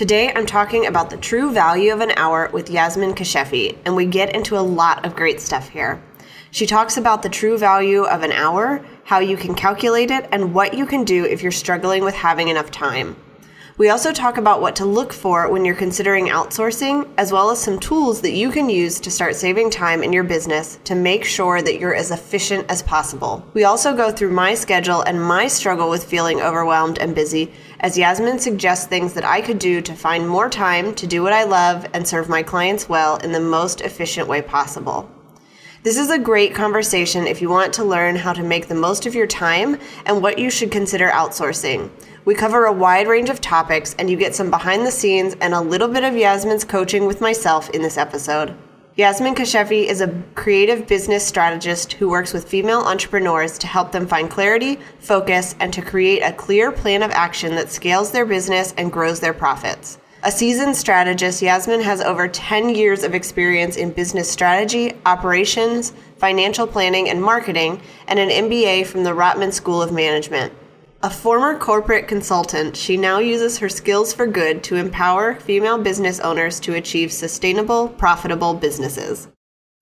Today, I'm talking about the true value of an hour with Yasmine Kashefi, and we get into a lot of great stuff here. She talks about the true value of an hour, how you can calculate it, and what you can do if you're struggling with having enough time. We also talk about what to look for when you're considering outsourcing, as well as some tools that you can use to start saving time in your business to make sure that you're as efficient as possible. We also go through my schedule and my struggle with feeling overwhelmed and busy, as Yasmine suggests things that I could do to find more time to do what I love and serve my clients well in the most efficient way possible. This is a great conversation if you want to learn how to make the most of your time and what you should consider outsourcing. We cover a wide range of topics, and you get some behind the scenes and a little bit of Yasmine's coaching with myself in this episode. Yasmine Kashefi is a creative business strategist who works with female entrepreneurs to help them find clarity, focus, and to create a clear plan of action that scales their business and grows their profits. A seasoned strategist, Yasmine has over 10 years of experience in business strategy, operations, financial planning, and marketing, and an MBA from the Rotman School of Management. A former corporate consultant, she now uses her skills for good to empower female business owners to achieve sustainable, profitable businesses.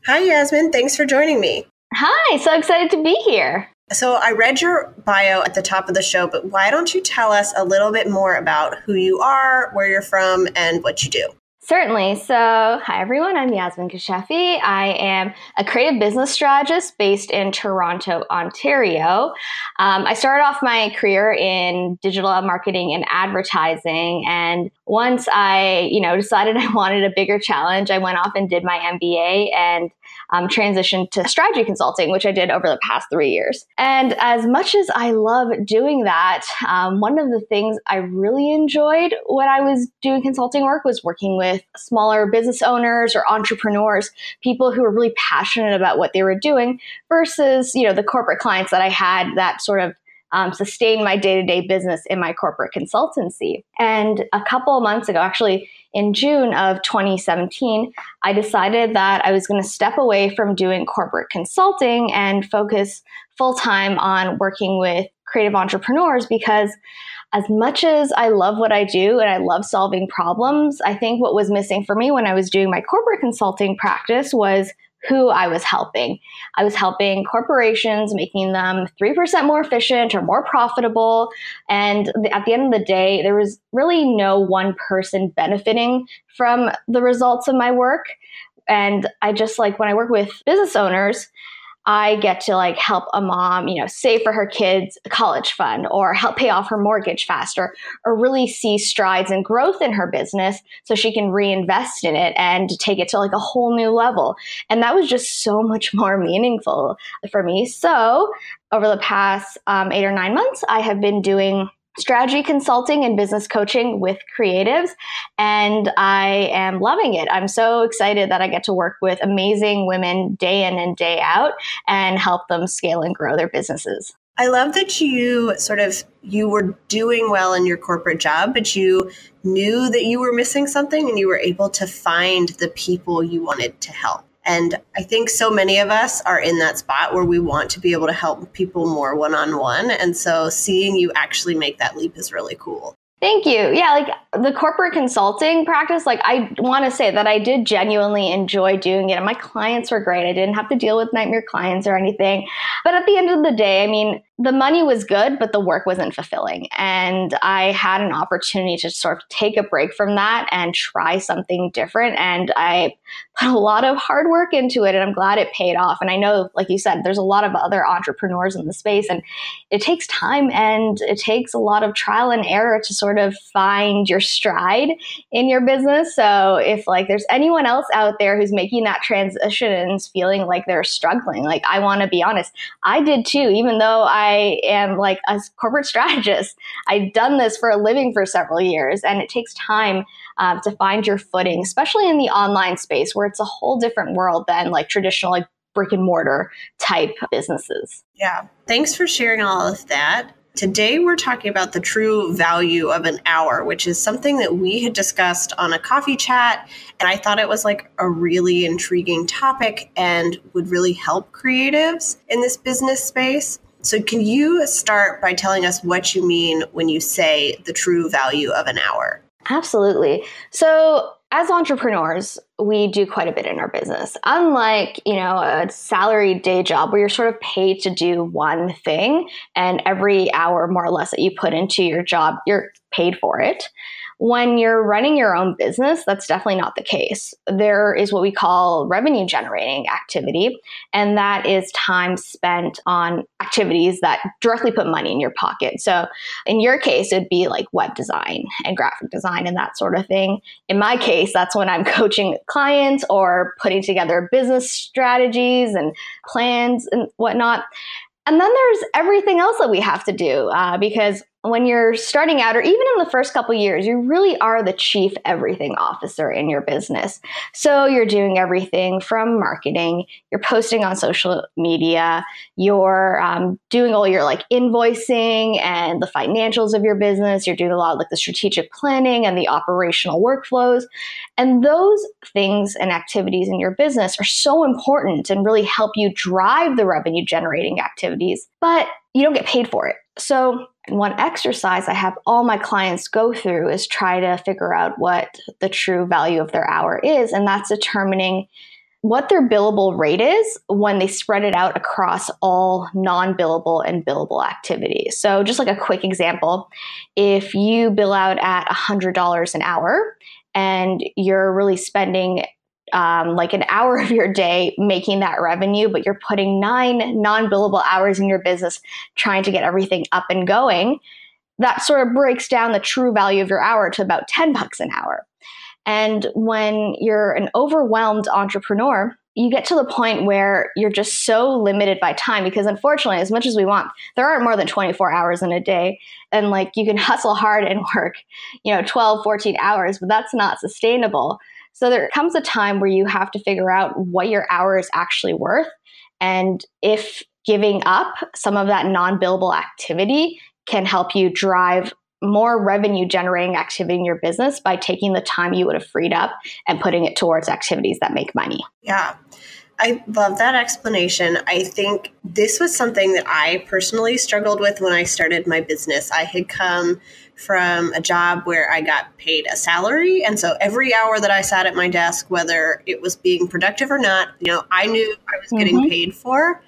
Hi, Yasmine. Thanks for joining me. Hi, so excited to be here. So, I read your bio at the top of the show, but why don't you tell us a little bit more about who you are, where you're from, and what you do? Certainly. So, hi everyone. I'm Yasmine Kashefi. I am a creative business strategist based in Toronto, Ontario. Um, I started off my career in digital marketing and advertising, and once I, you know, decided I wanted a bigger challenge, I went off and did my MBA and um, transitioned to strategy consulting, which I did over the past three years. And as much as I love doing that, um, one of the things I really enjoyed when I was doing consulting work was working with smaller business owners or entrepreneurs, people who were really passionate about what they were doing versus, you know, the corporate clients that I had that sort of um, sustain my day to day business in my corporate consultancy. And a couple months ago, actually in June of 2017, I decided that I was going to step away from doing corporate consulting and focus full time on working with creative entrepreneurs because as much as I love what I do and I love solving problems, I think what was missing for me when I was doing my corporate consulting practice was who I was helping. I was helping corporations, making them 3% more efficient or more profitable. And at the end of the day, there was really no one person benefiting from the results of my work. And I just like when I work with business owners, I get to like help a mom, you know, save for her kids' college fund or help pay off her mortgage faster or really see strides and growth in her business so she can reinvest in it and take it to like a whole new level. And that was just so much more meaningful for me. So over the past um, eight or nine months, I have been doing strategy consulting and business coaching with creatives, and I am loving it. I'm so excited that I get to work with amazing women day in and day out and help them scale and grow their businesses. I love that you sort of you were doing well in your corporate job, but you knew that you were missing something and you were able to find the people you wanted to help. And I think so many of us are in that spot where we want to be able to help people more one on one. And so seeing you actually make that leap is really cool. Thank you. Yeah, like the corporate consulting practice, like I want to say that I did genuinely enjoy doing it. And my clients were great. I didn't have to deal with nightmare clients or anything. But at the end of the day, I mean, the money was good, but the work wasn't fulfilling. And I had an opportunity to sort of take a break from that and try something different. And I put a lot of hard work into it and I'm glad it paid off. And I know, like you said, there's a lot of other entrepreneurs in the space and it takes time and it takes a lot of trial and error to sort of find your stride in your business. So if like there's anyone else out there who's making that transition and feeling like they're struggling, like I want to be honest, I did too, even though I I am like a corporate strategist. I've done this for a living for several years, and it takes time uh, to find your footing, especially in the online space where it's a whole different world than like traditional like brick and mortar type businesses. Yeah. Thanks for sharing all of that. Today, we're talking about the true value of an hour, which is something that we had discussed on a coffee chat. And I thought it was like a really intriguing topic and would really help creatives in this business space. So, can you start by telling us what you mean when you say the true value of an hour? Absolutely. So, as entrepreneurs, we do quite a bit in our business. Unlike, you know, a salary day job where you're sort of paid to do one thing and every hour more or less that you put into your job, you're paid for it. When you're running your own business, that's definitely not the case. There is what we call revenue generating activity, and that is time spent on activities that directly put money in your pocket. So, in your case, it'd be like web design and graphic design and that sort of thing. In my case, that's when I'm coaching clients or putting together business strategies and plans and whatnot. And then there's everything else that we have to do uh, because when you're starting out or even in the first couple years you really are the chief everything officer in your business. So you're doing everything from marketing you're posting on social media you're um, doing all your like invoicing and the financials of your business you're doing a lot of like the strategic planning and the operational workflows. And those things and activities in your business are so important and really help you drive the revenue generating activities but you don't get paid for it so one exercise I have all my clients go through is try to figure out what the true value of their hour is, and that's determining what their billable rate is when they spread it out across all non billable and billable activities. So, just like a quick example, if you bill out at $100 an hour and you're really spending um, like an hour of your day making that revenue, but you're putting nine non billable hours in your business trying to get everything up and going, that sort of breaks down the true value of your hour to about 10 bucks an hour. And when you're an overwhelmed entrepreneur, you get to the point where you're just so limited by time because unfortunately as much as we want there aren't more than 24 hours in a day and like you can hustle hard and work you know 12 14 hours but that's not sustainable so there comes a time where you have to figure out what your hour is actually worth. And if giving up some of that non billable activity can help you drive more revenue generating activity in your business by taking the time you would have freed up and putting it towards activities that make money. Yeah. I love that explanation. I think this was something that I personally struggled with when I started my business. I had come from a job where I got paid a salary. And so every hour that I sat at my desk, whether it was being productive or not, you know, I knew I was getting mm-hmm. paid for.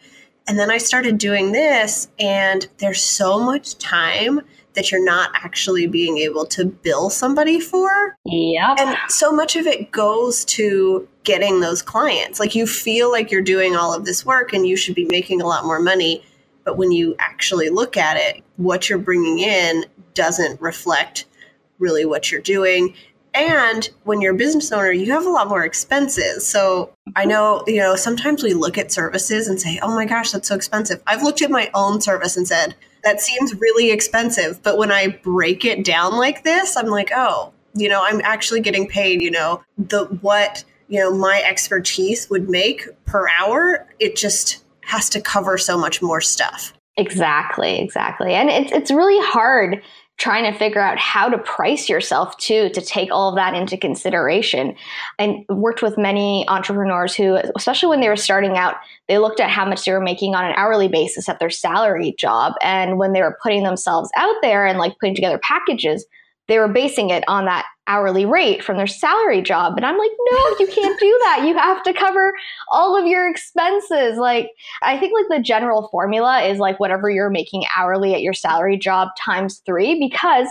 And then I started doing this, and there's so much time that you're not actually being able to bill somebody for. Yeah. And so much of it goes to getting those clients. Like you feel like you're doing all of this work and you should be making a lot more money. But when you actually look at it, what you're bringing in doesn't reflect really what you're doing. And when you're a business owner, you have a lot more expenses. So I know, you know, sometimes we look at services and say, oh my gosh, that's so expensive. I've looked at my own service and said, that seems really expensive. But when I break it down like this, I'm like, oh, you know, I'm actually getting paid, you know, the what, you know, my expertise would make per hour. It just has to cover so much more stuff. Exactly, exactly. And it's it's really hard trying to figure out how to price yourself too to take all of that into consideration. And worked with many entrepreneurs who especially when they were starting out they looked at how much they were making on an hourly basis at their salary job. And when they were putting themselves out there and like putting together packages they were basing it on that hourly rate from their salary job. And I'm like, no, you can't do that. You have to cover all of your expenses. Like, I think like the general formula is like whatever you're making hourly at your salary job times three, because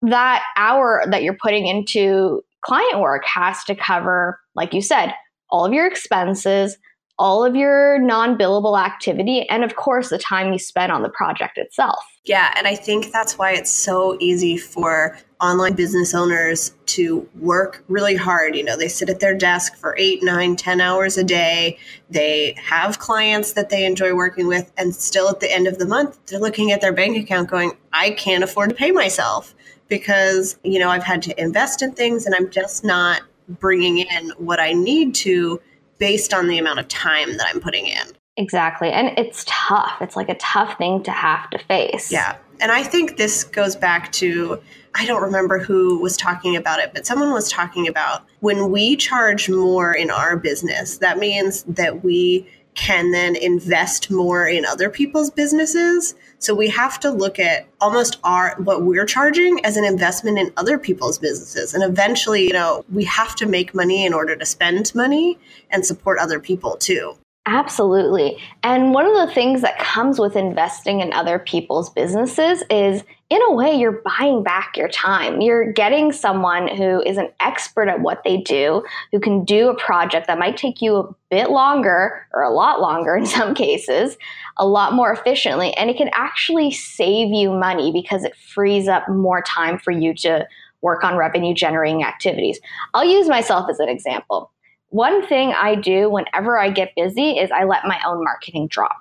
that hour that you're putting into client work has to cover, like you said, all of your expenses, all of your non billable activity, and of course, the time you spend on the project itself. Yeah, and I think that's why it's so easy for online business owners to work really hard. You know, they sit at their desk for eight, nine, ten hours a day. They have clients that they enjoy working with, and still at the end of the month, they're looking at their bank account going, I can't afford to pay myself because, you know, I've had to invest in things and I'm just not bringing in what I need to based on the amount of time that I'm putting in. Exactly. And it's tough. It's like a tough thing to have to face. Yeah. And I think this goes back to I don't remember who was talking about it, but someone was talking about when we charge more in our business, that means that we can then invest more in other people's businesses. So we have to look at almost our what we're charging as an investment in other people's businesses. And eventually, you know, we have to make money in order to spend money and support other people too. Absolutely. And one of the things that comes with investing in other people's businesses is, in a way, you're buying back your time. You're getting someone who is an expert at what they do, who can do a project that might take you a bit longer or a lot longer in some cases, a lot more efficiently. And it can actually save you money because it frees up more time for you to work on revenue generating activities. I'll use myself as an example. One thing I do whenever I get busy is I let my own marketing drop.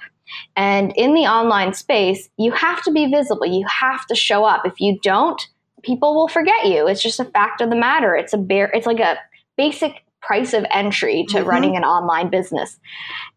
And in the online space, you have to be visible. You have to show up. If you don't, people will forget you. It's just a fact of the matter. It's a bare it's like a basic price of entry to mm-hmm. running an online business.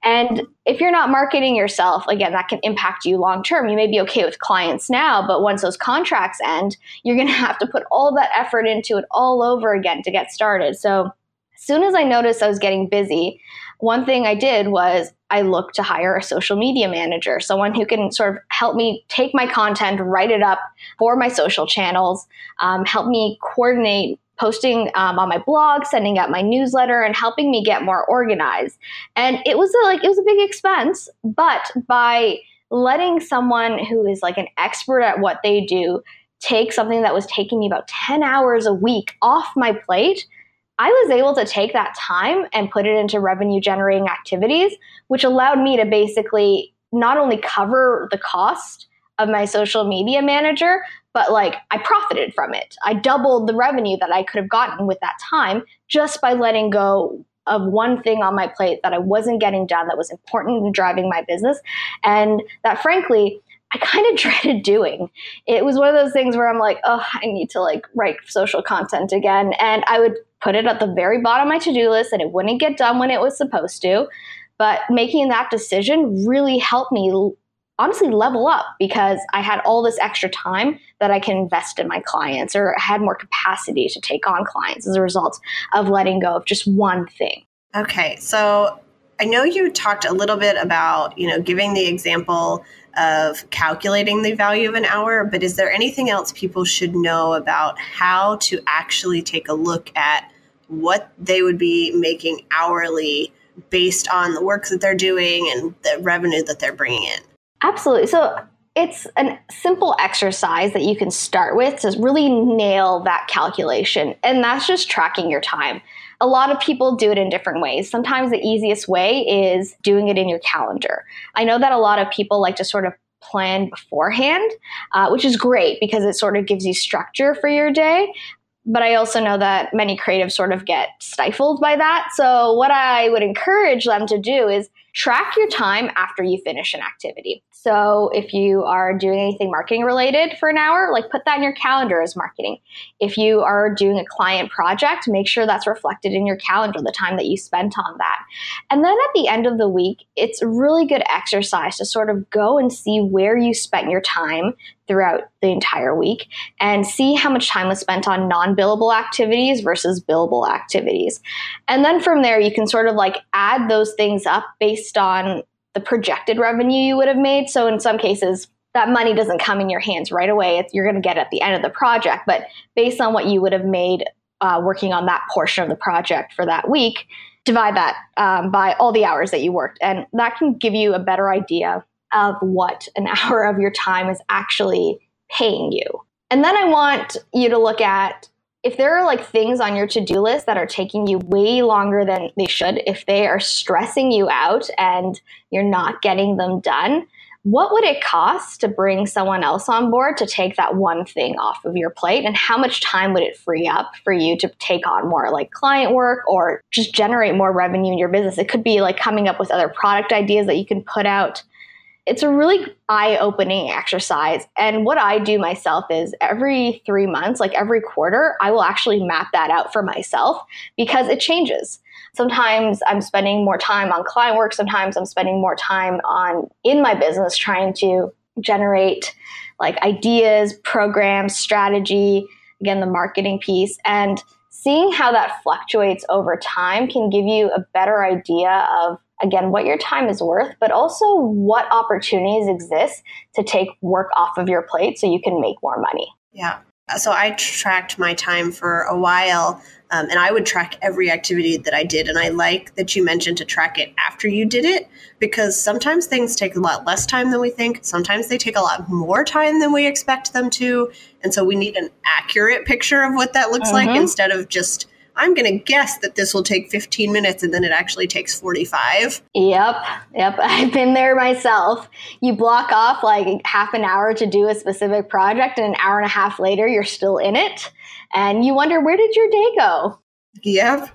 And if you're not marketing yourself, again, that can impact you long term. You may be okay with clients now, but once those contracts end, you're going to have to put all that effort into it all over again to get started. So as soon as I noticed I was getting busy, one thing I did was I looked to hire a social media manager, someone who can sort of help me take my content, write it up for my social channels, um, help me coordinate posting um, on my blog, sending out my newsletter, and helping me get more organized. And it was a, like it was a big expense, but by letting someone who is like an expert at what they do take something that was taking me about 10 hours a week off my plate I was able to take that time and put it into revenue generating activities, which allowed me to basically not only cover the cost of my social media manager, but like I profited from it. I doubled the revenue that I could have gotten with that time just by letting go of one thing on my plate that I wasn't getting done that was important in driving my business. And that frankly, I kind of dreaded doing. It was one of those things where I'm like, oh, I need to like write social content again. And I would put it at the very bottom of my to-do list and it wouldn't get done when it was supposed to. But making that decision really helped me honestly level up because I had all this extra time that I can invest in my clients or had more capacity to take on clients as a result of letting go of just one thing. Okay. So I know you talked a little bit about, you know, giving the example of calculating the value of an hour, but is there anything else people should know about how to actually take a look at what they would be making hourly based on the work that they're doing and the revenue that they're bringing in? Absolutely. So it's a simple exercise that you can start with to really nail that calculation, and that's just tracking your time. A lot of people do it in different ways. Sometimes the easiest way is doing it in your calendar. I know that a lot of people like to sort of plan beforehand, uh, which is great because it sort of gives you structure for your day. But I also know that many creatives sort of get stifled by that. So, what I would encourage them to do is track your time after you finish an activity. So if you are doing anything marketing related for an hour, like put that in your calendar as marketing. If you are doing a client project, make sure that's reflected in your calendar, the time that you spent on that. And then at the end of the week, it's really good exercise to sort of go and see where you spent your time throughout the entire week and see how much time was spent on non billable activities versus billable activities. And then from there, you can sort of like add those things up based on the projected revenue you would have made. So in some cases, that money doesn't come in your hands right away. It's, you're going to get at the end of the project. But based on what you would have made uh, working on that portion of the project for that week, divide that um, by all the hours that you worked. And that can give you a better idea of what an hour of your time is actually paying you. And then I want you to look at if there are like things on your to-do list that are taking you way longer than they should, if they are stressing you out and you're not getting them done, what would it cost to bring someone else on board to take that one thing off of your plate? And how much time would it free up for you to take on more like client work or just generate more revenue in your business? It could be like coming up with other product ideas that you can put out it's a really eye opening exercise. And what I do myself is every three months, like every quarter, I will actually map that out for myself because it changes. Sometimes I'm spending more time on client work, sometimes I'm spending more time on in my business trying to generate like ideas, programs, strategy, again, the marketing piece. And seeing how that fluctuates over time can give you a better idea of again what your time is worth but also what opportunities exist to take work off of your plate so you can make more money yeah so i tracked my time for a while um, and I would track every activity that I did. And I like that you mentioned to track it after you did it because sometimes things take a lot less time than we think. Sometimes they take a lot more time than we expect them to. And so we need an accurate picture of what that looks like mm-hmm. instead of just I'm going to guess that this will take 15 minutes and then it actually takes 45. Yep. Yep. I've been there myself. You block off like half an hour to do a specific project, and an hour and a half later, you're still in it. And you wonder, where did your day go? Yep.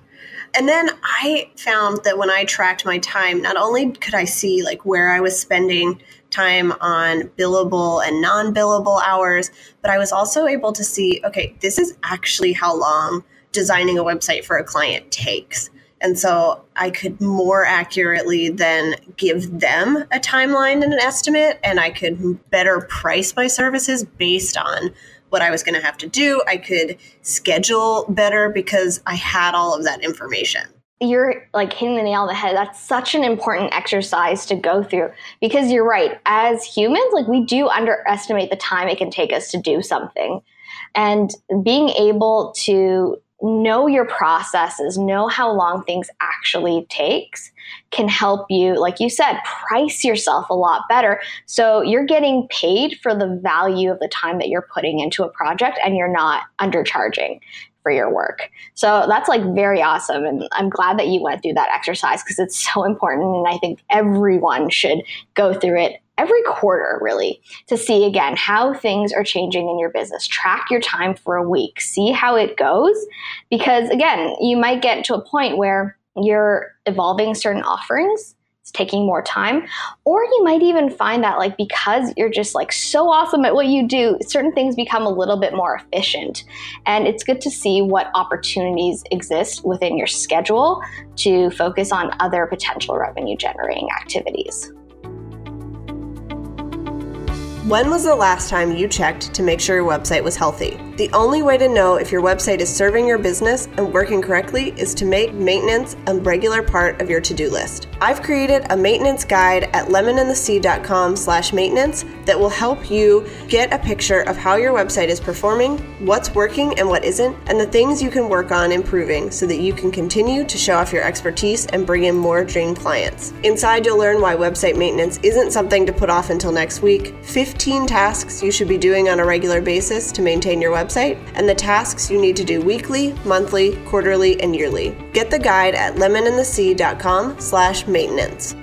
And then I found that when I tracked my time, not only could I see like where I was spending time on billable and non billable hours, but I was also able to see okay, this is actually how long designing a website for a client takes. And so I could more accurately then give them a timeline and an estimate, and I could better price my services based on what I was going to have to do. I could schedule better because I had all of that information. You're like hitting the nail on the head. That's such an important exercise to go through because you're right. As humans, like we do underestimate the time it can take us to do something. And being able to know your processes, know how long things actually takes can help you, like you said, price yourself a lot better. So you're getting paid for the value of the time that you're putting into a project and you're not undercharging for your work. So that's like very awesome. And I'm glad that you went through that exercise because it's so important. And I think everyone should go through it every quarter, really, to see again how things are changing in your business. Track your time for a week, see how it goes. Because again, you might get to a point where you're evolving certain offerings. It's taking more time. Or you might even find that like because you're just like so awesome at what you do certain things become a little bit more efficient. And it's good to see what opportunities exist within your schedule to focus on other potential revenue generating activities when was the last time you checked to make sure your website was healthy? The only way to know if your website is serving your business and working correctly is to make maintenance a regular part of your to-do list. I've created a maintenance guide at lemonandthesea.com slash maintenance that will help you get a picture of how your website is performing, what's working and what isn't, and the things you can work on improving so that you can continue to show off your expertise and bring in more dream clients. Inside, you'll learn why website maintenance isn't something to put off until next week, 15 tasks you should be doing on a regular basis to maintain your website, and the tasks you need to do weekly, monthly, quarterly, and yearly. Get the guide at lemonandthesea.com slash maintenance.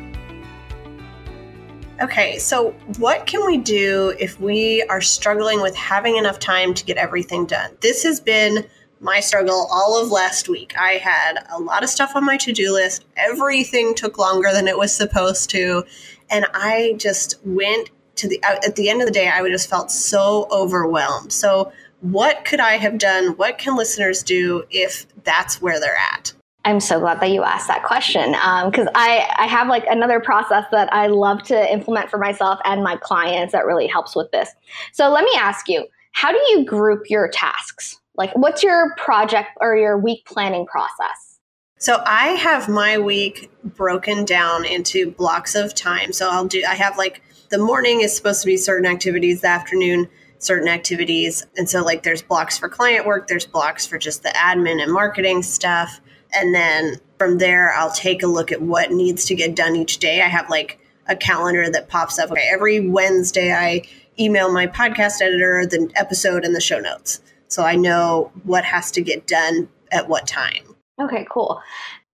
Okay, so what can we do if we are struggling with having enough time to get everything done? This has been my struggle all of last week. I had a lot of stuff on my to do list. Everything took longer than it was supposed to. And I just went to the at the end of the day i just felt so overwhelmed so what could i have done what can listeners do if that's where they're at I'm so glad that you asked that question because um, I, I have like another process that I love to implement for myself and my clients that really helps with this. So let me ask you, how do you group your tasks? Like, what's your project or your week planning process? So I have my week broken down into blocks of time. So I'll do, I have like the morning is supposed to be certain activities, the afternoon, certain activities. And so, like, there's blocks for client work, there's blocks for just the admin and marketing stuff. And then from there, I'll take a look at what needs to get done each day. I have like a calendar that pops up. Okay, every Wednesday, I email my podcast editor the episode and the show notes. So I know what has to get done at what time. Okay, cool.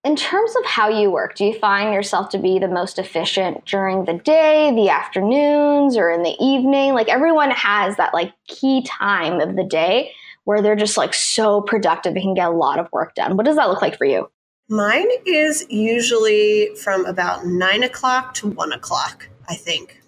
In terms of how you work, do you find yourself to be the most efficient during the day, the afternoons, or in the evening? Like everyone has that like key time of the day where they're just like so productive and can get a lot of work done. What does that look like for you? Mine is usually from about nine o'clock to one o'clock, I think.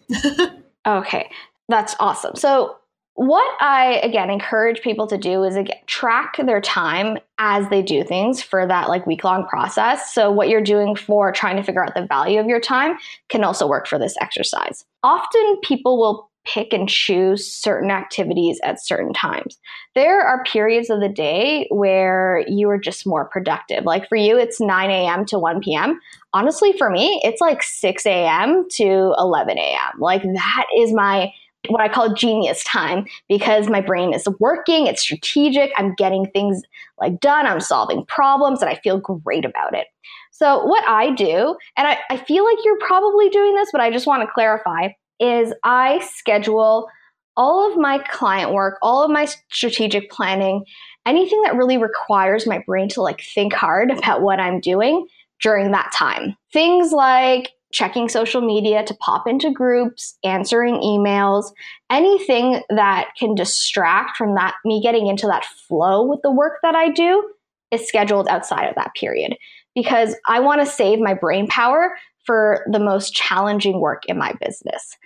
okay, that's awesome. So, what I again encourage people to do is again track their time as they do things for that like week long process. So what you're doing for trying to figure out the value of your time can also work for this exercise. Often people will pick and choose certain activities at certain times. There are periods of the day where you are just more productive. Like for you, it's 9 a.m. to 1 p.m. Honestly, for me, it's like 6 a.m. to 11 a.m. Like that is my what I call genius time because my brain is working, it's strategic, I'm getting things like done, I'm solving problems, and I feel great about it. So, what I do, and I, I feel like you're probably doing this, but I just want to clarify, is I schedule all of my client work, all of my strategic planning, anything that really requires my brain to like think hard about what I'm doing during that time. Things like checking social media to pop into groups, answering emails, anything that can distract from that me getting into that flow with the work that I do is scheduled outside of that period because I want to save my brain power for the most challenging work in my business.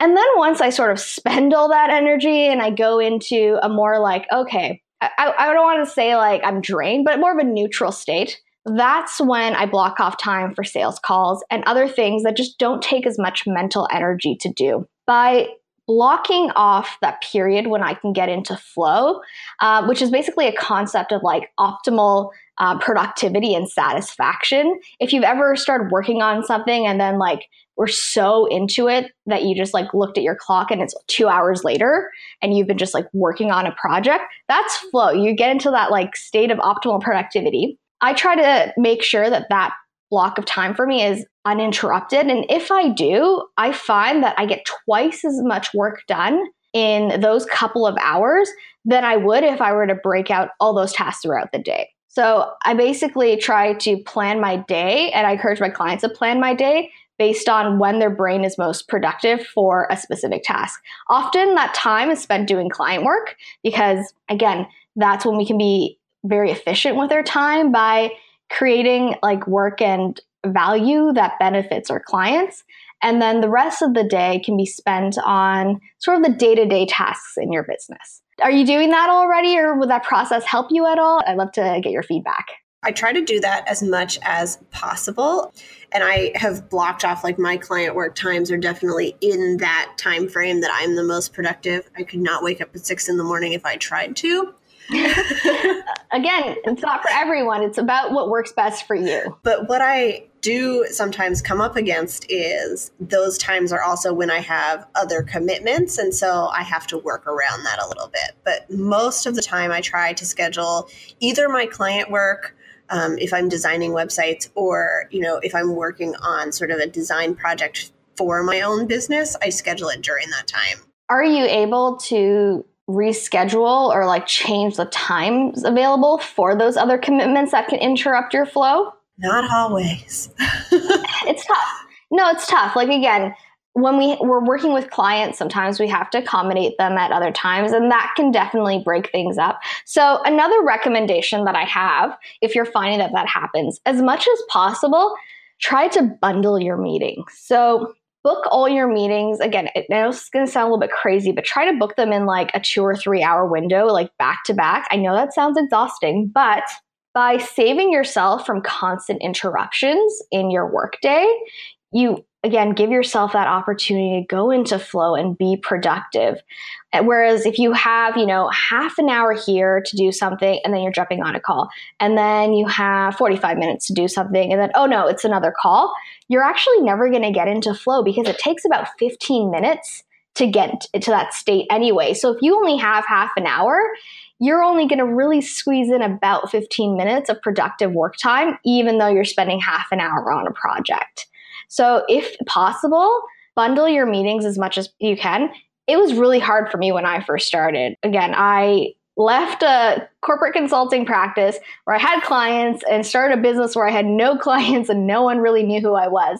And then once I sort of spend all that energy and I go into a more like, okay, I, I don't want to say like I'm drained, but more of a neutral state that's when I block off time for sales calls and other things that just don't take as much mental energy to do. By blocking off that period when I can get into flow, uh, which is basically a concept of like optimal uh, productivity and satisfaction. If you've ever started working on something and then like we're so into it that you just like looked at your clock and it's two hours later and you've been just like working on a project, that's flow. You get into that like state of optimal productivity. I try to make sure that that block of time for me is uninterrupted. And if I do, I find that I get twice as much work done in those couple of hours than I would if I were to break out all those tasks throughout the day. So I basically try to plan my day, and I encourage my clients to plan my day based on when their brain is most productive for a specific task. Often that time is spent doing client work because, again, that's when we can be very efficient with their time by creating like work and value that benefits our clients. And then the rest of the day can be spent on sort of the day to day tasks in your business. Are you doing that already, or would that process help you at all? I'd love to get your feedback. I try to do that as much as possible. And I have blocked off like my client work times are definitely in that time frame that I'm the most productive. I could not wake up at six in the morning if I tried to. Again, it's not for everyone. It's about what works best for you. But what I do sometimes come up against is those times are also when I have other commitments. And so I have to work around that a little bit. But most of the time, I try to schedule either my client work. Um, if I'm designing websites, or you know, if I'm working on sort of a design project for my own business, I schedule it during that time. Are you able to reschedule or like change the times available for those other commitments that can interrupt your flow? Not always. it's tough. No, it's tough. Like again, when we we're working with clients, sometimes we have to accommodate them at other times, and that can definitely break things up. So, another recommendation that I have, if you're finding that that happens, as much as possible, try to bundle your meetings. So, book all your meetings. Again, it, know it's going to sound a little bit crazy, but try to book them in like a two or three hour window, like back to back. I know that sounds exhausting, but by saving yourself from constant interruptions in your workday, you again give yourself that opportunity to go into flow and be productive whereas if you have you know half an hour here to do something and then you're jumping on a call and then you have 45 minutes to do something and then oh no it's another call you're actually never going to get into flow because it takes about 15 minutes to get to that state anyway so if you only have half an hour you're only going to really squeeze in about 15 minutes of productive work time even though you're spending half an hour on a project so, if possible, bundle your meetings as much as you can. It was really hard for me when I first started. Again, I left a corporate consulting practice where I had clients and started a business where I had no clients and no one really knew who I was.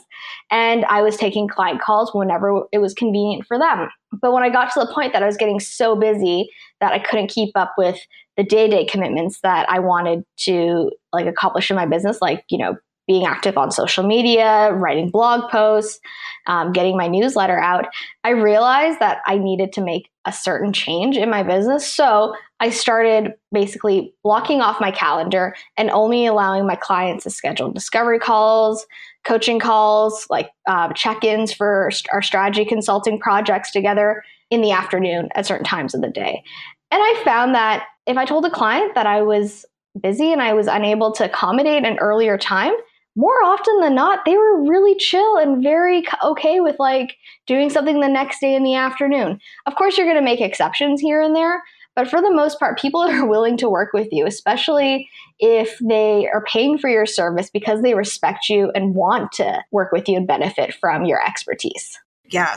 And I was taking client calls whenever it was convenient for them. But when I got to the point that I was getting so busy that I couldn't keep up with the day-to-day commitments that I wanted to like accomplish in my business, like, you know, being active on social media, writing blog posts, um, getting my newsletter out, I realized that I needed to make a certain change in my business. So I started basically blocking off my calendar and only allowing my clients to schedule discovery calls, coaching calls, like uh, check ins for our strategy consulting projects together in the afternoon at certain times of the day. And I found that if I told a client that I was busy and I was unable to accommodate an earlier time, more often than not, they were really chill and very okay with like doing something the next day in the afternoon. Of course, you're going to make exceptions here and there, but for the most part, people are willing to work with you, especially if they are paying for your service because they respect you and want to work with you and benefit from your expertise. Yeah,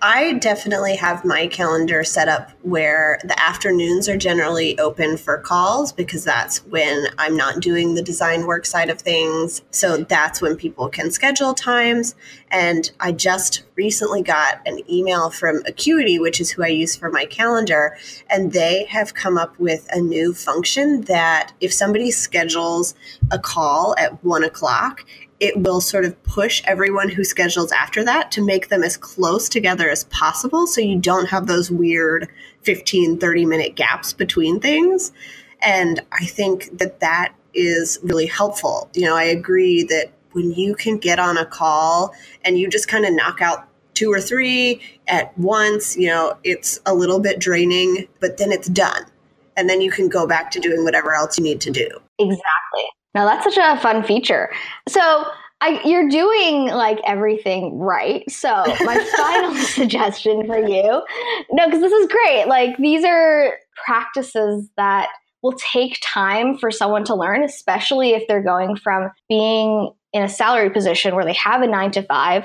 I definitely have my calendar set up where the afternoons are generally open for calls because that's when I'm not doing the design work side of things. So that's when people can schedule times. And I just recently got an email from Acuity, which is who I use for my calendar, and they have come up with a new function that if somebody schedules a call at one o'clock, it will sort of push everyone who schedules after that to make them as close together as possible so you don't have those weird 15 30 minute gaps between things. And i think that that is really helpful. You know i agree that when you can get on a call and you just kind of knock out two or three at once you know it's a little bit draining but then it's done. And then you can go back to doing whatever else you need to do. Exactly now that's such a fun feature. So I, you're doing like everything right. So my final suggestion for you, no, because this is great. Like these are practices that will take time for someone to learn, especially if they're going from being in a salary position where they have a nine to five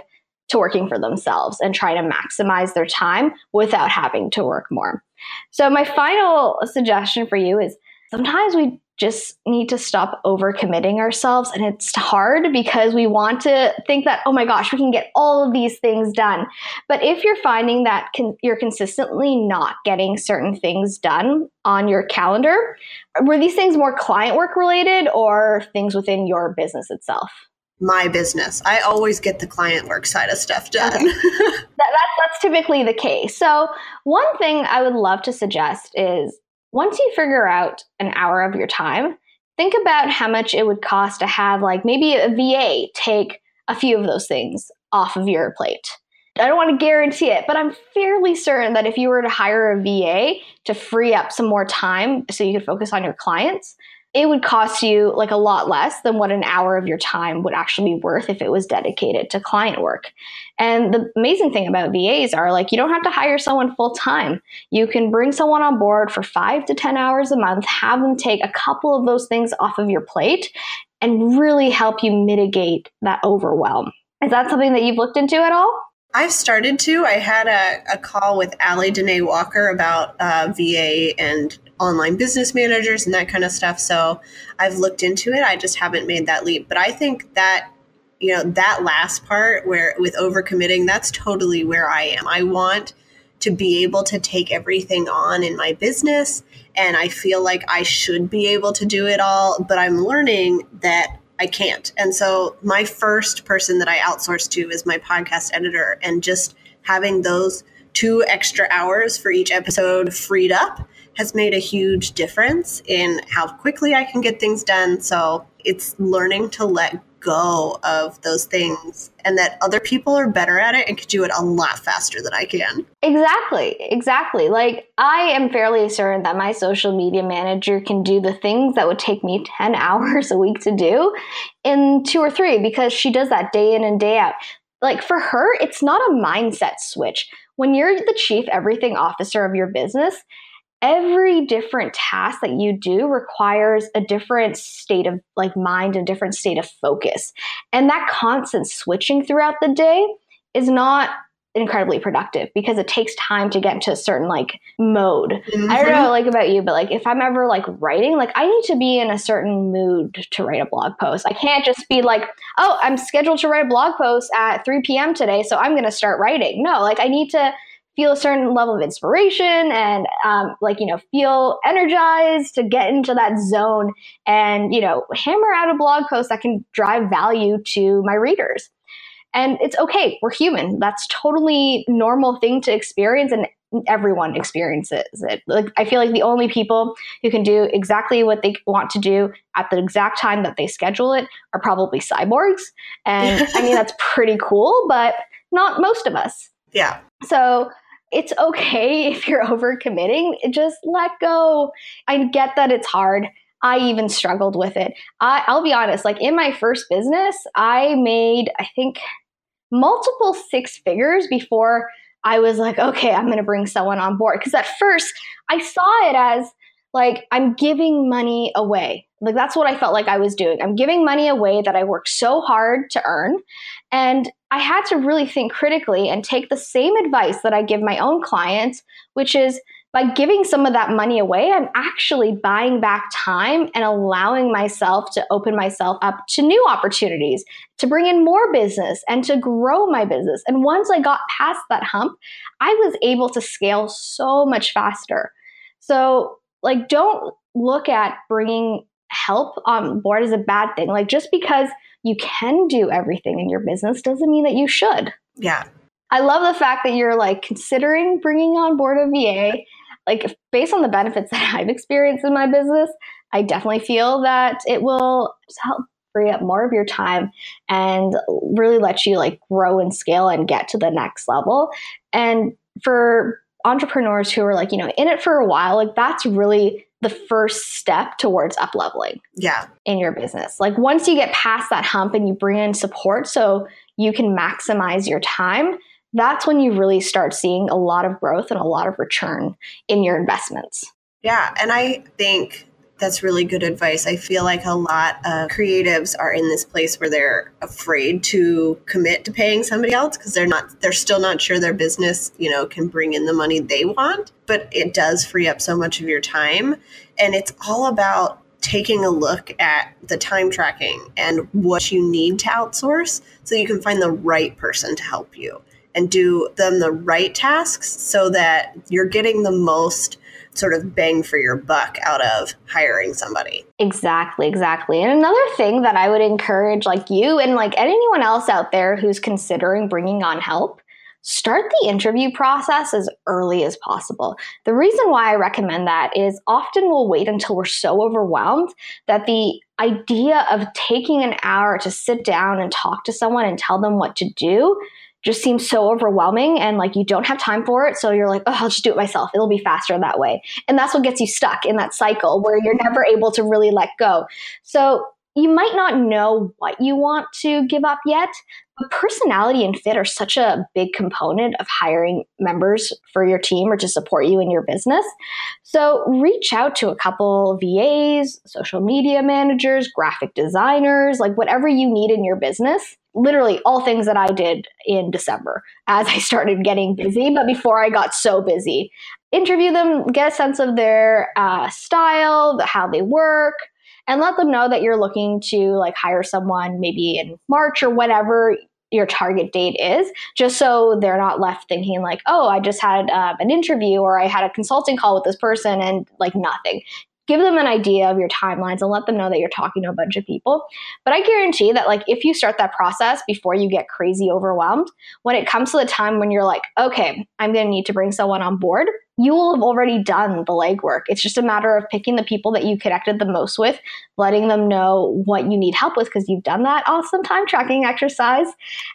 to working for themselves and trying to maximize their time without having to work more. So my final suggestion for you is sometimes we just need to stop overcommitting ourselves. And it's hard because we want to think that, oh my gosh, we can get all of these things done. But if you're finding that con- you're consistently not getting certain things done on your calendar, were these things more client work related or things within your business itself? my business. I always get the client work side of stuff done. Okay. that, that's, that's typically the case. So, one thing I would love to suggest is once you figure out an hour of your time, think about how much it would cost to have like maybe a VA take a few of those things off of your plate. I don't want to guarantee it, but I'm fairly certain that if you were to hire a VA to free up some more time so you could focus on your clients, it would cost you like a lot less than what an hour of your time would actually be worth if it was dedicated to client work. And the amazing thing about VAs are like you don't have to hire someone full time. You can bring someone on board for 5 to 10 hours a month, have them take a couple of those things off of your plate and really help you mitigate that overwhelm. Is that something that you've looked into at all? I've started to. I had a, a call with Allie Danae Walker about uh, VA and online business managers and that kind of stuff. So I've looked into it. I just haven't made that leap. But I think that, you know, that last part where with overcommitting, that's totally where I am. I want to be able to take everything on in my business. And I feel like I should be able to do it all. But I'm learning that I can't. And so my first person that I outsource to is my podcast editor. And just having those two extra hours for each episode freed up has made a huge difference in how quickly I can get things done. So it's learning to let go of those things and that other people are better at it and can do it a lot faster than I can. Exactly. Exactly. Like I am fairly certain that my social media manager can do the things that would take me 10 hours a week to do in 2 or 3 because she does that day in and day out. Like for her, it's not a mindset switch. When you're the chief everything officer of your business, every different task that you do requires a different state of like mind a different state of focus and that constant switching throughout the day is not incredibly productive because it takes time to get into a certain like mode. Mm-hmm. I don't know what I like about you, but like if I'm ever like writing, like I need to be in a certain mood to write a blog post. I can't just be like, oh, I'm scheduled to write a blog post at 3 p.m. today, so I'm gonna start writing. No, like I need to feel a certain level of inspiration and um, like you know feel energized to get into that zone and you know hammer out a blog post that can drive value to my readers. And it's okay we're human. That's totally normal thing to experience and everyone experiences it. Like i feel like the only people who can do exactly what they want to do at the exact time that they schedule it are probably cyborgs. And i mean that's pretty cool but not most of us. Yeah. So it's okay if you're overcommitting. Just let go. I get that it's hard. I even struggled with it. I, I'll be honest, like in my first business, I made, I think, multiple six figures before I was like, okay, I'm going to bring someone on board. Because at first, I saw it as like, I'm giving money away. Like, that's what I felt like I was doing. I'm giving money away that I worked so hard to earn. And I had to really think critically and take the same advice that I give my own clients, which is by giving some of that money away, I'm actually buying back time and allowing myself to open myself up to new opportunities, to bring in more business and to grow my business. And once I got past that hump, I was able to scale so much faster. So, like, don't look at bringing help on board is a bad thing. Like, just because you can do everything in your business doesn't mean that you should. Yeah. I love the fact that you're like considering bringing on board a VA. Like, based on the benefits that I've experienced in my business, I definitely feel that it will help free up more of your time and really let you like grow and scale and get to the next level. And for entrepreneurs who are like, you know, in it for a while, like that's really the first step towards up leveling yeah. in your business. Like once you get past that hump and you bring in support so you can maximize your time that's when you really start seeing a lot of growth and a lot of return in your investments. Yeah and i think that's really good advice. I feel like a lot of creatives are in this place where they're afraid to commit to paying somebody else because they're not they're still not sure their business, you know, can bring in the money they want, but it does free up so much of your time and it's all about taking a look at the time tracking and what you need to outsource so you can find the right person to help you and do them the right tasks so that you're getting the most sort of bang for your buck out of hiring somebody. Exactly, exactly. And another thing that I would encourage like you and like anyone else out there who's considering bringing on help, start the interview process as early as possible. The reason why I recommend that is often we'll wait until we're so overwhelmed that the idea of taking an hour to sit down and talk to someone and tell them what to do just seems so overwhelming and like you don't have time for it. So you're like, oh, I'll just do it myself. It'll be faster that way. And that's what gets you stuck in that cycle where you're never able to really let go. So you might not know what you want to give up yet, but personality and fit are such a big component of hiring members for your team or to support you in your business. So reach out to a couple VAs, social media managers, graphic designers, like whatever you need in your business literally all things that I did in December as I started getting busy, but before I got so busy. Interview them, get a sense of their uh, style, how they work, and let them know that you're looking to like hire someone maybe in March or whatever your target date is, just so they're not left thinking like, oh, I just had uh, an interview or I had a consulting call with this person and like nothing give them an idea of your timelines and let them know that you're talking to a bunch of people. But I guarantee that like if you start that process before you get crazy overwhelmed, when it comes to the time when you're like, okay, I'm to need to bring someone on board, you will have already done the legwork. It's just a matter of picking the people that you connected the most with, letting them know what you need help with because you've done that awesome time tracking exercise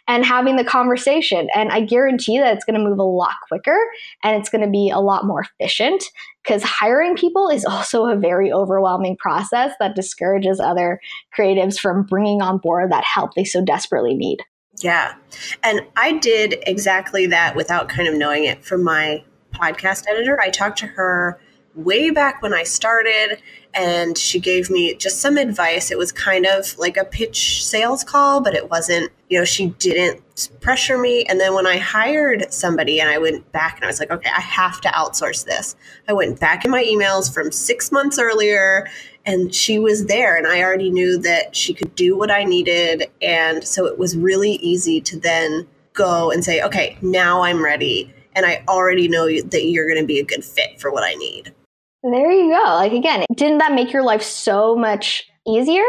and having the conversation. And I guarantee that it's going to move a lot quicker and it's going to be a lot more efficient because hiring people is also a very overwhelming process that discourages other creatives from bringing on board that help they so desperately need. Yeah. And I did exactly that without kind of knowing it for my podcast editor. I talked to her way back when I started, and she gave me just some advice. It was kind of like a pitch sales call, but it wasn't, you know, she didn't pressure me. And then when I hired somebody and I went back and I was like, okay, I have to outsource this, I went back in my emails from six months earlier. And she was there, and I already knew that she could do what I needed. And so it was really easy to then go and say, okay, now I'm ready and I already know that you're going to be a good fit for what I need. There you go. Like again, didn't that make your life so much easier?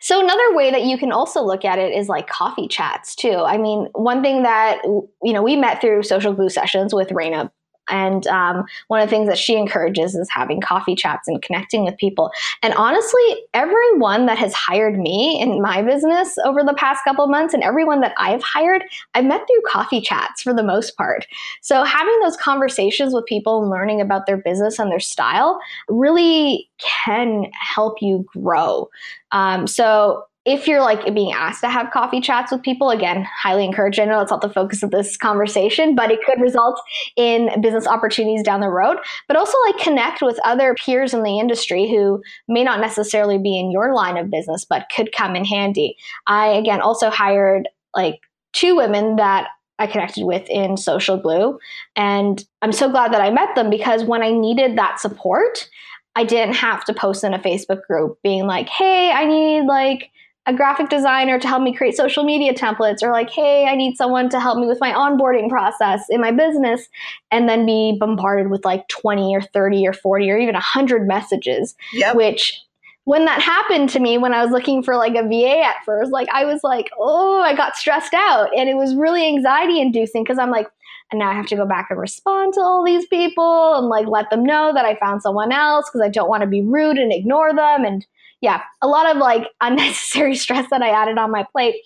So another way that you can also look at it is like coffee chats too. I mean, one thing that you know we met through social glue sessions with Raina and um, one of the things that she encourages is having coffee chats and connecting with people. And honestly, everyone that has hired me in my business over the past couple months and everyone that I've hired, I've met through coffee chats for the most part. So having those conversations with people and learning about their business and their style really can help you grow. Um, so if you're like being asked to have coffee chats with people, again, highly encourage. I know it's not the focus of this conversation, but it could result in business opportunities down the road. But also like connect with other peers in the industry who may not necessarily be in your line of business, but could come in handy. I again also hired like two women that I connected with in Social Glue. And I'm so glad that I met them because when I needed that support, I didn't have to post in a Facebook group being like, hey, I need like a graphic designer to help me create social media templates or like hey i need someone to help me with my onboarding process in my business and then be bombarded with like 20 or 30 or 40 or even 100 messages yep. which when that happened to me when i was looking for like a va at first like i was like oh i got stressed out and it was really anxiety inducing because i'm like and now I have to go back and respond to all these people and like let them know that I found someone else because I don't want to be rude and ignore them and yeah, a lot of like unnecessary stress that I added on my plate.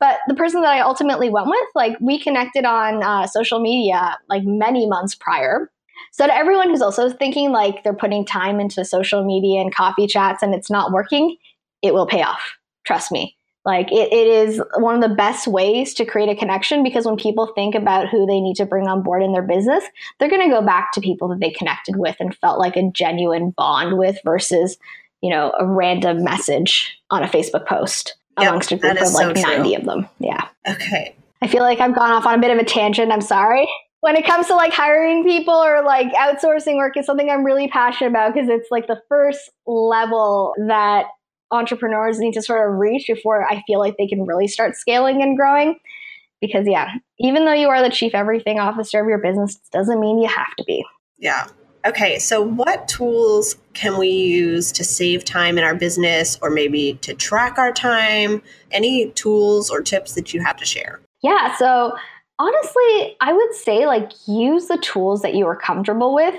But the person that I ultimately went with, like we connected on uh, social media like many months prior. So to everyone who's also thinking like they're putting time into social media and coffee chats and it's not working, it will pay off. Trust me. Like it, it is one of the best ways to create a connection because when people think about who they need to bring on board in their business, they're going to go back to people that they connected with and felt like a genuine bond with versus you know, a random message on a Facebook post yep, amongst a group of like so 90 of them. Yeah. Okay. I feel like I've gone off on a bit of a tangent. I'm sorry. When it comes to like hiring people or like outsourcing work is something I'm really passionate about because it's like the first level that entrepreneurs need to sort of reach before I feel like they can really start scaling and growing. Because yeah, even though you are the chief everything officer of your business, doesn't mean you have to be. Yeah. Okay, so what tools can we use to save time in our business or maybe to track our time? Any tools or tips that you have to share? Yeah, so honestly, I would say like use the tools that you are comfortable with.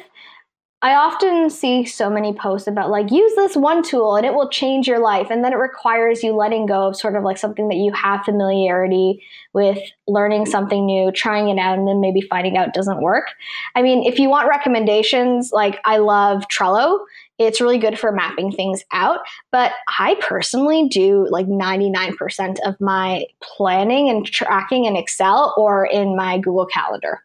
I often see so many posts about like use this one tool and it will change your life and then it requires you letting go of sort of like something that you have familiarity with learning something new, trying it out and then maybe finding out doesn't work. I mean, if you want recommendations, like I love Trello. It's really good for mapping things out, but I personally do like 99% of my planning and tracking in Excel or in my Google Calendar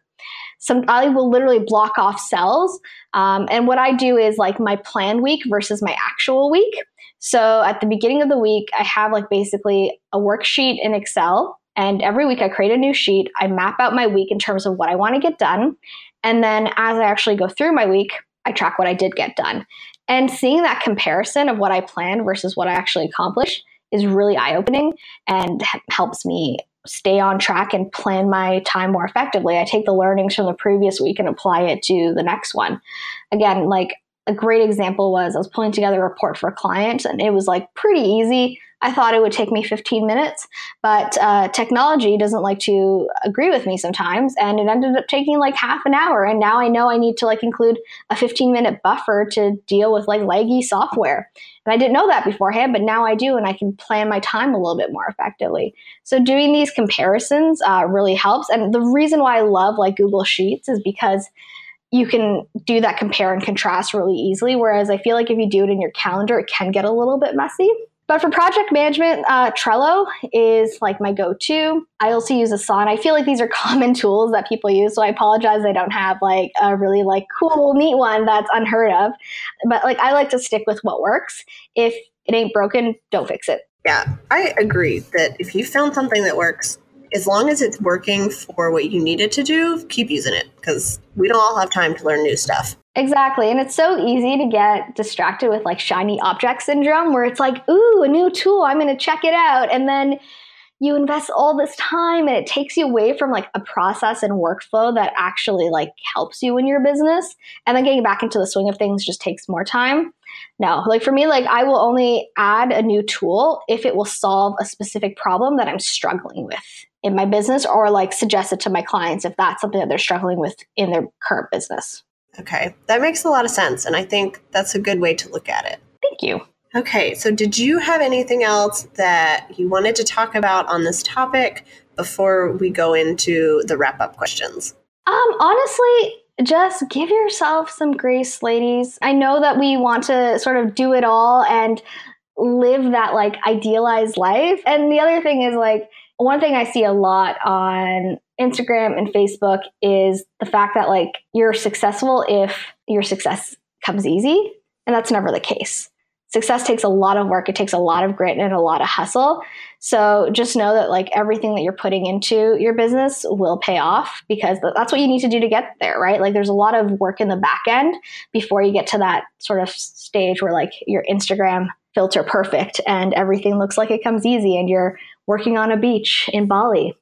some I will literally block off cells. Um, and what I do is like my planned week versus my actual week. So at the beginning of the week, I have like basically a worksheet in Excel. And every week I create a new sheet. I map out my week in terms of what I want to get done. And then as I actually go through my week, I track what I did get done. And seeing that comparison of what I planned versus what I actually accomplished is really eye opening and helps me stay on track and plan my time more effectively. I take the learnings from the previous week and apply it to the next one. Again, like a great example was I was pulling together a report for a client and it was like pretty easy. I thought it would take me 15 minutes, but uh, technology doesn't like to agree with me sometimes, and it ended up taking like half an hour. And now I know I need to like include a 15 minute buffer to deal with like laggy software. And I didn't know that beforehand, but now I do, and I can plan my time a little bit more effectively. So doing these comparisons uh, really helps. And the reason why I love like Google Sheets is because you can do that compare and contrast really easily. Whereas I feel like if you do it in your calendar, it can get a little bit messy. But for project management, uh, Trello is like my go-to. I also use Asana. I feel like these are common tools that people use, so I apologize I don't have like a really like cool, neat one that's unheard of. But like I like to stick with what works. If it ain't broken, don't fix it. Yeah, I agree that if you found something that works, as long as it's working for what you need it to do, keep using it because we don't all have time to learn new stuff. Exactly. And it's so easy to get distracted with like shiny object syndrome where it's like, ooh, a new tool, I'm going to check it out. And then you invest all this time and it takes you away from like a process and workflow that actually like helps you in your business and then getting back into the swing of things just takes more time no like for me like i will only add a new tool if it will solve a specific problem that i'm struggling with in my business or like suggest it to my clients if that's something that they're struggling with in their current business okay that makes a lot of sense and i think that's a good way to look at it thank you Okay, so did you have anything else that you wanted to talk about on this topic before we go into the wrap up questions? Um, honestly, just give yourself some grace, ladies. I know that we want to sort of do it all and live that like idealized life. And the other thing is like, one thing I see a lot on Instagram and Facebook is the fact that like you're successful if your success comes easy. And that's never the case success takes a lot of work it takes a lot of grit and a lot of hustle so just know that like everything that you're putting into your business will pay off because that's what you need to do to get there right like there's a lot of work in the back end before you get to that sort of stage where like your instagram filter perfect and everything looks like it comes easy and you're working on a beach in bali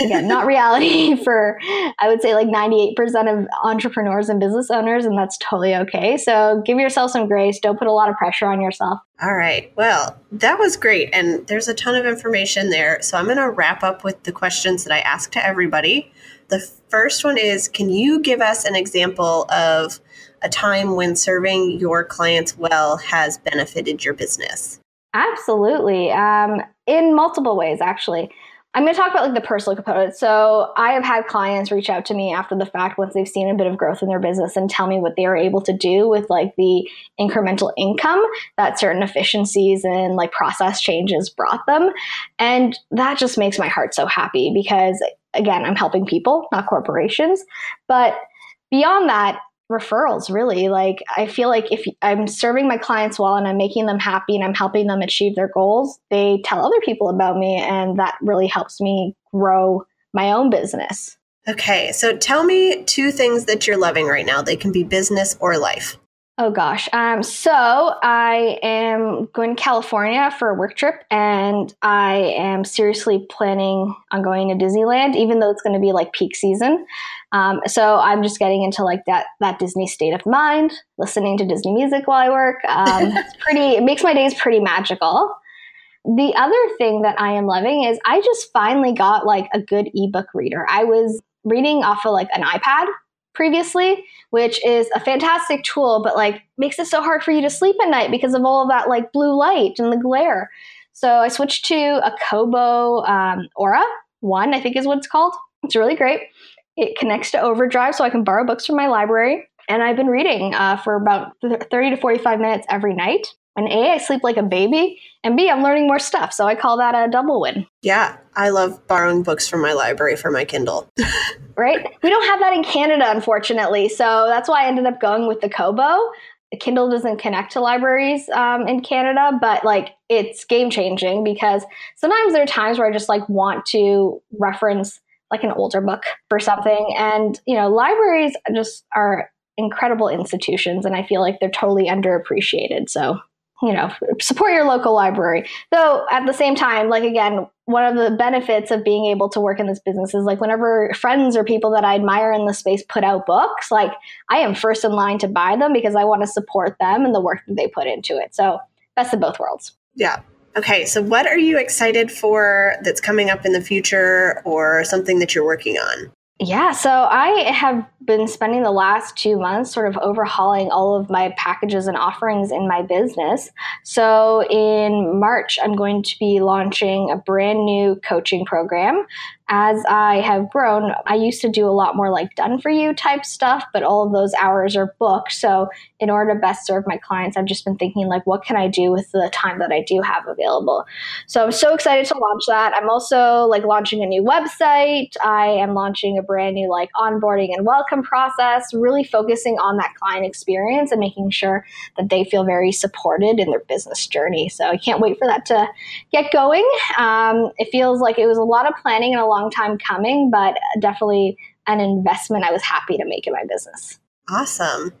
again, not reality for I would say like 98% of entrepreneurs and business owners, and that's totally okay. So give yourself some grace. Don't put a lot of pressure on yourself. All right. Well, that was great. And there's a ton of information there. So I'm going to wrap up with the questions that I ask to everybody. The first one is Can you give us an example of a time when serving your clients well has benefited your business? Absolutely. Um, in multiple ways, actually. I'm going to talk about like the personal component. So I have had clients reach out to me after the fact once they've seen a bit of growth in their business and tell me what they are able to do with like the incremental income that certain efficiencies and like process changes brought them. And that just makes my heart so happy because again, I'm helping people, not corporations. But beyond that, referrals really like i feel like if i'm serving my clients well and i'm making them happy and i'm helping them achieve their goals they tell other people about me and that really helps me grow my own business okay so tell me two things that you're loving right now they can be business or life Oh gosh. Um, so I am going to California for a work trip and I am seriously planning on going to Disneyland, even though it's going to be like peak season. Um, so I'm just getting into like that that Disney state of mind, listening to Disney music while I work. Um, it's pretty. It makes my days pretty magical. The other thing that I am loving is I just finally got like a good ebook reader. I was reading off of like an iPad previously, which is a fantastic tool, but like makes it so hard for you to sleep at night because of all of that like blue light and the glare. So I switched to a Kobo um, Aura One, I think is what it's called. It's really great. It connects to Overdrive, so I can borrow books from my library. And I've been reading uh, for about 30 to 45 minutes every night. And A, I sleep like a baby, and B, I'm learning more stuff. So I call that a double win. Yeah, I love borrowing books from my library for my Kindle. right? We don't have that in Canada, unfortunately. So that's why I ended up going with the Kobo. The Kindle doesn't connect to libraries um, in Canada, but like it's game changing because sometimes there are times where I just like want to reference like an older book for something. And, you know, libraries just are incredible institutions and I feel like they're totally underappreciated. So, you know, support your local library. Though at the same time, like again, one of the benefits of being able to work in this business is like whenever friends or people that I admire in the space put out books, like I am first in line to buy them because I want to support them and the work that they put into it. So, best of both worlds. Yeah, Okay, so what are you excited for that's coming up in the future or something that you're working on? Yeah, so I have been spending the last two months sort of overhauling all of my packages and offerings in my business. So in March, I'm going to be launching a brand new coaching program as I have grown, I used to do a lot more like done for you type stuff, but all of those hours are booked. So, in order to best serve my clients, I've just been thinking, like, what can I do with the time that I do have available? So, I'm so excited to launch that. I'm also like launching a new website. I am launching a brand new like onboarding and welcome process, really focusing on that client experience and making sure that they feel very supported in their business journey. So, I can't wait for that to get going. Um, it feels like it was a lot of planning and a long long time coming, but definitely an investment I was happy to make in my business. Awesome.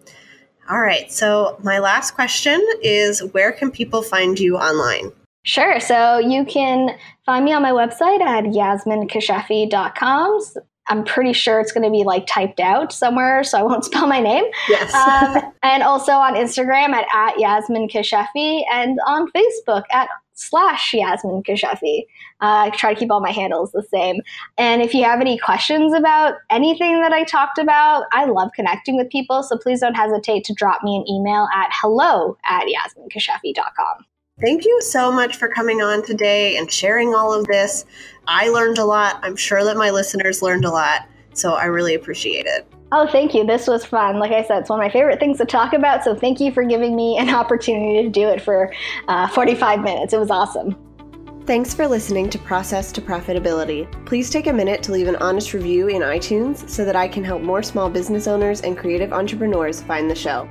All right. So, my last question is where can people find you online? Sure. So you can find me on my website at yasminekashefi.com. I'm pretty sure it's going to be like typed out somewhere, so I won't spell my name. Yes. um, and also on Instagram at, at Yasmine Kashefi and on Facebook at slash Yasmine Kashefi. Uh, I try to keep all my handles the same. And if you have any questions about anything that I talked about, I love connecting with people. So please don't hesitate to drop me an email at hello at yasminekashefi.com. Thank you so much for coming on today and sharing all of this. I learned a lot. I'm sure that my listeners learned a lot. So I really appreciate it. Oh, thank you. This was fun. Like I said, it's one of my favorite things to talk about. So thank you for giving me an opportunity to do it for uh, 45 minutes. It was awesome. Thanks for listening to Process to Profitability. Please take a minute to leave an honest review in iTunes so that I can help more small business owners and creative entrepreneurs find the show.